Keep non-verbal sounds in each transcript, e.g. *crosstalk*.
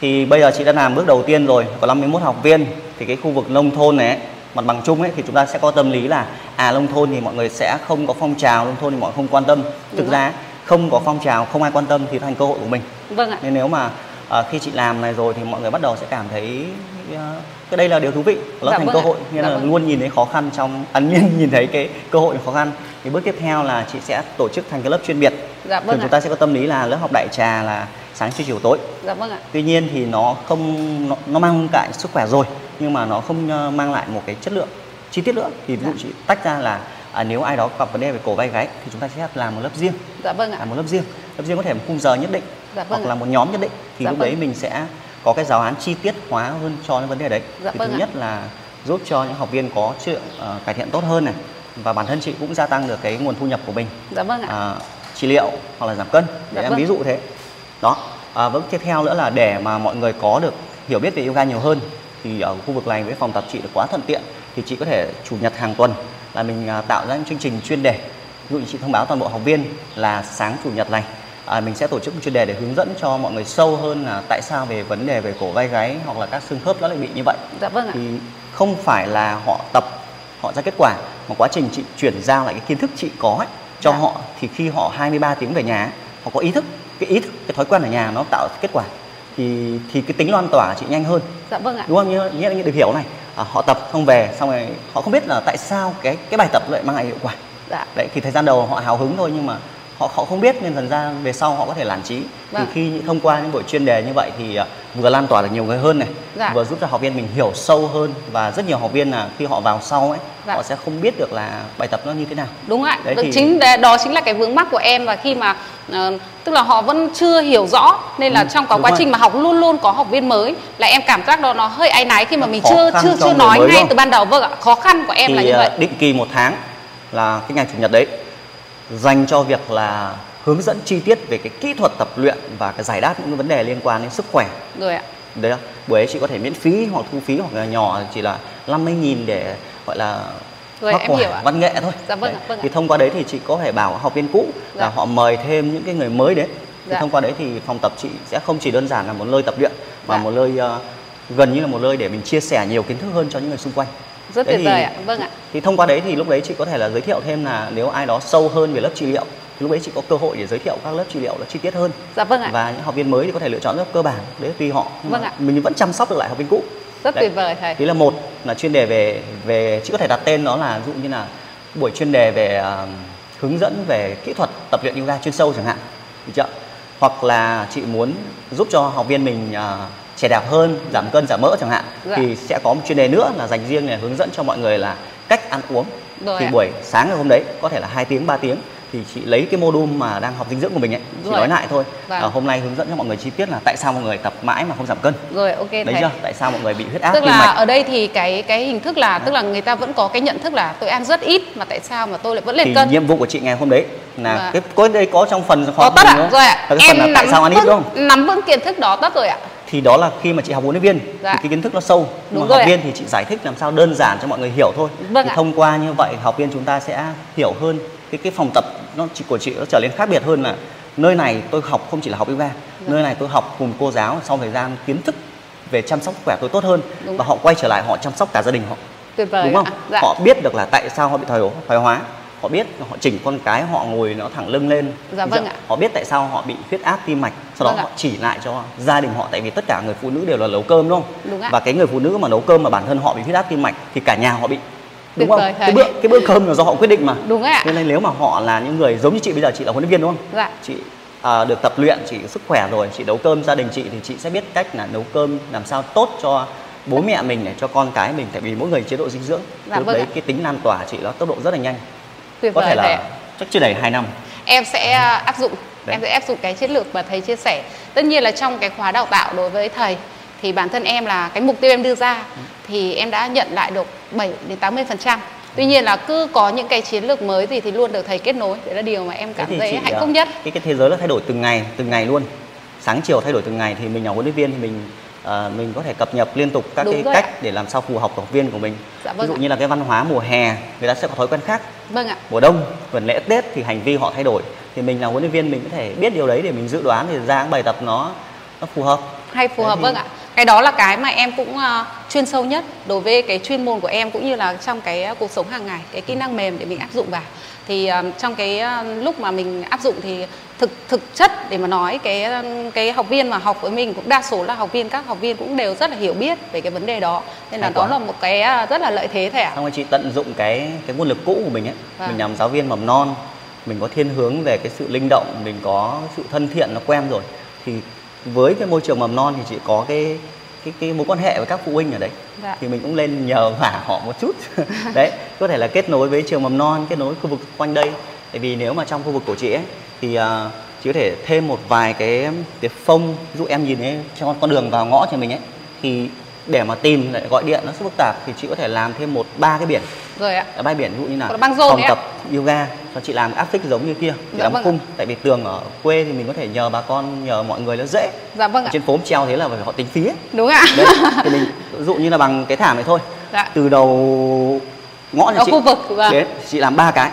thì bây giờ chị đã làm bước đầu tiên rồi có 51 học viên. Thì cái khu vực nông thôn này ấy, mặt bằng chung ấy thì chúng ta sẽ có tâm lý là à nông thôn thì mọi người sẽ không có phong trào nông thôn thì mọi người không quan tâm. Thực Đúng ra không có phong trào không ai quan tâm thì thành cơ hội của mình. Vâng ạ. Nên nếu mà à, khi chị làm này rồi thì mọi người bắt đầu sẽ cảm thấy à, cái đây là điều thú vị nó Dạ thành vâng cơ hội nên Dạ là vâng. luôn nhìn thấy khó khăn trong ấn nhiên *laughs* nhìn thấy cái cơ hội khó khăn. Thì bước tiếp theo là chị sẽ tổ chức thành cái lớp chuyên biệt. Dạ thường vâng chúng ạ. ta sẽ có tâm lý là lớp học đại trà là sáng trưa chiều tối. Dạ vâng ạ. Tuy nhiên thì nó không nó, nó mang lại sức khỏe rồi nhưng mà nó không ờ, mang lại một cái chất lượng chi tiết nữa. Thì ví dụ Dạ. chị tách ra là à, nếu ai đó gặp vấn đề về cổ vai gáy thì chúng ta sẽ làm một lớp riêng. Dạ vâng ạ. Làm một lớp riêng. Lớp riêng có thể một khung giờ nhất định Dạ vâng hoặc là một nhóm nhất định thì Dạ lúc vâng. đấy mình sẽ có cái giáo án chi tiết hóa hơn cho những vấn đề đấy. Dạ thì vâng thứ ạ. nhất là giúp cho những học viên có chất lượng ờ, cải thiện tốt hơn này và bản thân chị cũng gia tăng được cái nguồn thu nhập của mình. Dạ vâng ạ. À, trị liệu hoặc là giảm cân. Để Dạ em vâng. ví dụ thế. Đó. À, bước tiếp theo nữa là để mà mọi người có được hiểu biết về yoga nhiều hơn thì ở khu vực này với phòng tập chị được quá thuận tiện thì chị có thể chủ nhật hàng tuần là mình à, tạo ra những chương trình chuyên đề. Ví dụ chị thông báo toàn bộ học viên là sáng chủ nhật này à, mình sẽ tổ chức một chuyên đề để hướng dẫn cho mọi người sâu hơn là tại sao về vấn đề về cổ vai gáy hoặc là các xương khớp nó lại bị như vậy. Dạ vâng ạ. Thì không phải là họ tập họ ra kết quả mà quá trình chị chuyển giao lại cái kiến thức chị có ấy, cho Dạ. họ thì khi họ 23 tiếng về nhà họ có ý thức cái ý thức cái thói quen ở nhà nó tạo kết quả thì thì cái tính loan tỏa chị nhanh hơn. Dạ vâng ạ. Đúng không? Như như, như được hiểu này à, họ tập không về xong rồi họ không biết là tại sao cái cái bài tập lại mang lại hiệu quả. Dạ. Đấy thì thời gian đầu họ hào hứng thôi nhưng mà họ họ không biết nên dần ra về sau họ có thể lản trí Vâng. thì khi thông qua những buổi chuyên đề như vậy thì à, vừa lan tỏa được nhiều người hơn này Dạ. vừa giúp cho học viên mình hiểu sâu hơn và rất nhiều học viên là khi họ vào sau ấy Dạ. họ sẽ không biết được là bài tập nó như thế nào đúng ạ Đấy thì- chính đó- chính là cái vướng mắc của em và khi mà ờ, tức là họ vẫn chưa hiểu rõ nên là Ừ, trong quá rồi. trình mà học luôn luôn có học viên mới là em cảm giác đó nó hơi áy náy khi mà mình khó chưa chưa chưa nói ngay đúng từ ban đầu vâng ạ khó khăn của em là thì như à, vậy định kỳ một tháng là cái ngày chủ nhật đấy dành cho việc là hướng dẫn chi tiết về cái kỹ thuật tập luyện và cái giải đáp những vấn đề liên quan đến sức khỏe rồi ạ đấy không? buổi ấy chị có thể miễn phí hoặc thu phí hoặc là nhỏ chỉ là 50 nghìn để gọi là Rồi, phát em hiểu ạ. văn nghệ thôi Dạ vâng Đấy. ạ, vâng ạ. thì thông qua đấy thì chị có thể bảo học viên cũ là Dạ. họ mời thêm những cái người mới đến thì Dạ. thông qua đấy thì phòng tập chị sẽ không chỉ đơn giản là một nơi tập luyện mà Dạ. một nơi ờ, gần như là một nơi để mình chia sẻ nhiều kiến thức hơn cho những người xung quanh rất tuyệt vời ạ. Vâng ạ. thì thông qua đấy thì lúc đấy chị có thể là giới thiệu thêm là nếu ai đó sâu hơn về lớp trị liệu thì lúc đấy chị có cơ hội để giới thiệu các lớp trị liệu nó chi tiết hơn. Dạ vâng ạ. Và những học viên mới thì có thể lựa chọn lớp cơ bản đấy tùy họ. Nhưng Vâng ạ. mình vẫn chăm sóc được lại học viên cũ. Rất Đấy. tuyệt vời thầy. Đấy là một là chuyên đề về về chị có thể đặt tên nó là ví dụ như là buổi chuyên đề về ờ, hướng dẫn về kỹ thuật tập luyện yoga chuyên sâu chẳng hạn. Được chưa? Hoặc là chị muốn giúp cho học viên mình ờ, trẻ đẹp hơn, giảm cân, giảm mỡ chẳng hạn Dạ. thì sẽ có một chuyên đề nữa là dành riêng để hướng dẫn cho mọi người là cách ăn uống. Rồi thì ạ. buổi sáng ngày hôm đấy có thể là 2 tiếng 3 tiếng thì chị lấy cái module mà đang học dinh dưỡng của mình ấy, chị Rồi. nói lại thôi. Vâng. Ờ, hôm nay hướng dẫn cho mọi người chi tiết là tại sao mọi người tập mãi mà không giảm cân. rồi ok Đấy thầy chưa? Tại sao mọi người bị huyết áp tức tim là mạch? ở đây thì cái cái hình thức là tức là người ta vẫn có cái nhận thức là tôi ăn rất ít mà tại sao mà tôi lại vẫn lên thì cân nhiệm vụ của chị ngày hôm đấy là Vâng. cái có đây có trong phần có khoa học tất mình ạ nữa. rồi ạ là cái phần là tại sao ăn ít vững, đúng không nắm vững kiến thức đó tất rồi ạ thì đó là khi mà chị học huấn luyện viên Dạ. thì cái kiến thức nó sâu nhưng Đúng mà học ạ. viên thì chị giải thích làm sao đơn giản cho mọi người hiểu thôi Vâng thì ạ. thông qua như vậy học viên chúng ta sẽ hiểu hơn cái cái phòng tập nó chỉ của chị nó trở nên khác biệt hơn là nơi này tôi học không chỉ là học yoga Dạ. nơi này tôi học cùng cô giáo sau thời gian kiến thức về chăm sóc khỏe tôi tốt hơn Đúng. và họ quay trở lại họ chăm sóc cả gia đình họ tuyệt vời đúng không ạ. dạ. họ biết được là tại sao họ bị thoái thoái hóa họ biết họ chỉnh con cái họ ngồi nó thẳng lưng lên Dạ vâng chưa? ạ. họ biết tại sao họ bị huyết áp tim mạch sau đó Vâng ạ. họ chỉ lại cho gia đình họ tại vì tất cả người phụ nữ đều là nấu cơm đúng không Đúng ạ. và cái người phụ nữ mà nấu cơm mà bản thân họ bị huyết áp tim mạch thì cả nhà họ bị Tuyệt đúng không vời cái bữa cái bữa cơm là do họ quyết định mà Đúng ạ. nên là nếu mà họ là những người giống như chị bây giờ chị là huấn luyện viên đúng không Dạ. chị à, được tập luyện chị sức khỏe rồi chị nấu cơm gia đình chị thì chị sẽ biết cách là nấu cơm làm sao tốt cho bố mẹ mình để cho con cái mình tại vì mỗi người chế độ dinh dưỡng Dạ, lúc vâng đấy ạ. cái tính lan tỏa chị nó tốc độ rất là nhanh tuyệt có vời thể là chắc chưa đầy 2 năm. Em sẽ à, áp dụng Đấy. em sẽ áp dụng cái chiến lược mà thầy chia sẻ. Tất nhiên là trong cái khóa đào tạo đối với thầy thì bản thân em là cái mục tiêu em đưa ra thì em đã nhận lại được 7 đến 80 phần trăm. Tuy nhiên là cứ có những cái chiến lược mới gì thì luôn được thầy kết nối. Đấy là điều mà em cảm thấy hạnh à, phúc nhất. cái cái thế giới nó thay đổi từng ngày từng ngày luôn. Sáng chiều thay đổi từng ngày thì mình là huấn luyện viên thì mình à, mình có thể cập nhật liên tục các Đúng cái cách ạ. để làm sao phù hợp học viên của mình. Dạ ví vâng dụ ạ. như là cái văn hóa mùa hè người ta sẽ có thói quen khác. Vâng ạ. Mùa đông gần lễ tết thì hành vi họ thay đổi. Thì mình là huấn luyện viên mình có thể biết điều đấy để mình dự đoán thì ra cái bài tập nó nó phù hợp. Hay phù Đấy hợp thì- vâng ạ cái đó là cái mà em cũng ờ, chuyên sâu nhất đối với cái chuyên môn của em cũng như là trong cái ờ, cuộc sống hàng ngày cái kỹ năng mềm để mình áp dụng vào. Thì ờ, trong cái lúc mà mình áp dụng thì thực thực chất để mà nói cái cái học viên mà học với mình cũng đa số là học viên các học viên cũng đều rất là hiểu biết về cái vấn đề đó. Nên là đó là một cái rất là lợi thế thầy ạ. Xong rồi chị tận dụng cái cái nguồn lực cũ của mình ấy. Vâng. mình làm giáo viên mầm non mình có thiên hướng về cái sự linh động mình có sự thân thiện nó quen rồi. Thì với cái môi trường mầm non thì chị có cái cái cái mối quan hệ với các phụ huynh ở đấy. Dạ. thì mình cũng lên nhờ *laughs* vả họ một chút. *laughs* Đấy có thể là kết nối với trường mầm non kết nối khu vực quanh đây. Tại vì nếu mà trong khu vực của chị ấy thì à, chị có thể thêm một vài cái cái phông dụ em nhìn thấy cho con đường vào ngõ cho mình ấy thì để mà tìm lại gọi điện nó rất phức tạp thì chị có thể làm thêm một ba cái biển. Rồi ạ. Bãi biển ví dụ như là phòng tập yoga cho chị làm áp phích giống như kia chị Dạ làm vâng ạ. khung tại vì tường ở quê thì mình có thể nhờ bà con nhờ mọi người nó dễ dạ vâng ạ trên phố treo thế là phải họ tính phí ấy. đúng ạ đấy *laughs* thì mình ví dụ như là bằng cái thảm này thôi Dạ. từ đầu ngõ nhà chị khu vực, vâng. đến chị làm ba cái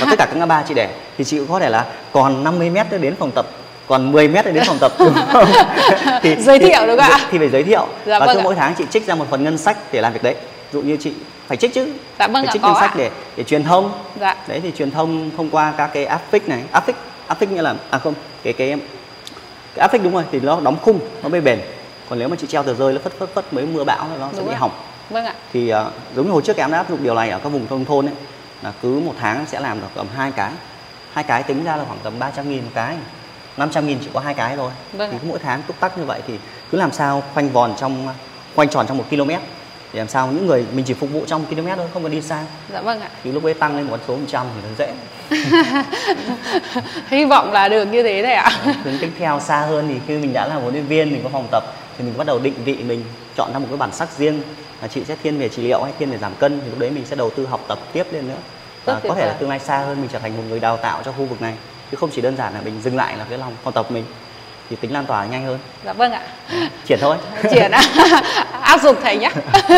và tất cả các ngã ba chị để thì chị cũng có thể là còn 50 mét nữa đến phòng tập còn 10 mét nữa đến phòng tập *laughs* không? Giới thiệu đúng không ạ? thì phải giới thiệu Dạ và vâng cứ ạ. mỗi tháng chị trích ra một phần ngân sách để làm việc đấy dụ như chị phải trích chứ. Dạ vâng phải trích ngân sách ạ. để để truyền thông. Dạ. đấy thì truyền thông thông qua các cái áp phích này. Áp phích áp phích nghĩa là à không cái cái cái áp phích đúng rồi thì nó đóng khung nó mới bền. Còn nếu mà chị treo tờ rơi nó phất phất phất mấy mưa bão nó sẽ bị hỏng. Vâng ạ. Thì à, giống như hồi trước em đã áp dụng điều này ở các vùng nông thôn ấy là cứ một tháng sẽ làm được tầm hai cái. Hai cái tính ra là khoảng tầm 300 nghìn một cái. 500 nghìn chỉ có hai cái thôi. Vâng thì mỗi tháng túc tắc như vậy thì cứ làm sao khoanh vòn trong quanh tròn trong một km để làm sao những người mình chỉ phục vụ trong km thôi không cần đi xa. Dạ vâng ạ. Thì lúc ấy tăng lên một con số 100 thì nó dễ. *laughs* Hy vọng là được như thế thầy ạ. Hướng tiếp theo xa hơn thì khi mình đã là huấn luyện viên mình có phòng tập thì mình bắt đầu định vị mình chọn ra một cái bản sắc riêng. Là chị sẽ thiên về trị liệu hay thiên về giảm cân thì lúc đấy mình sẽ đầu tư học tập tiếp lên nữa. Và có thể là tương lai xa hơn mình trở thành một người đào tạo cho khu vực này. Chứ không chỉ đơn giản là mình dừng lại là cái lòng phòng tập mình thì tính lan tỏa nhanh hơn. Dạ vâng ạ. Triển thôi. Triển ạ *laughs* áp dụng thầy nhé *laughs*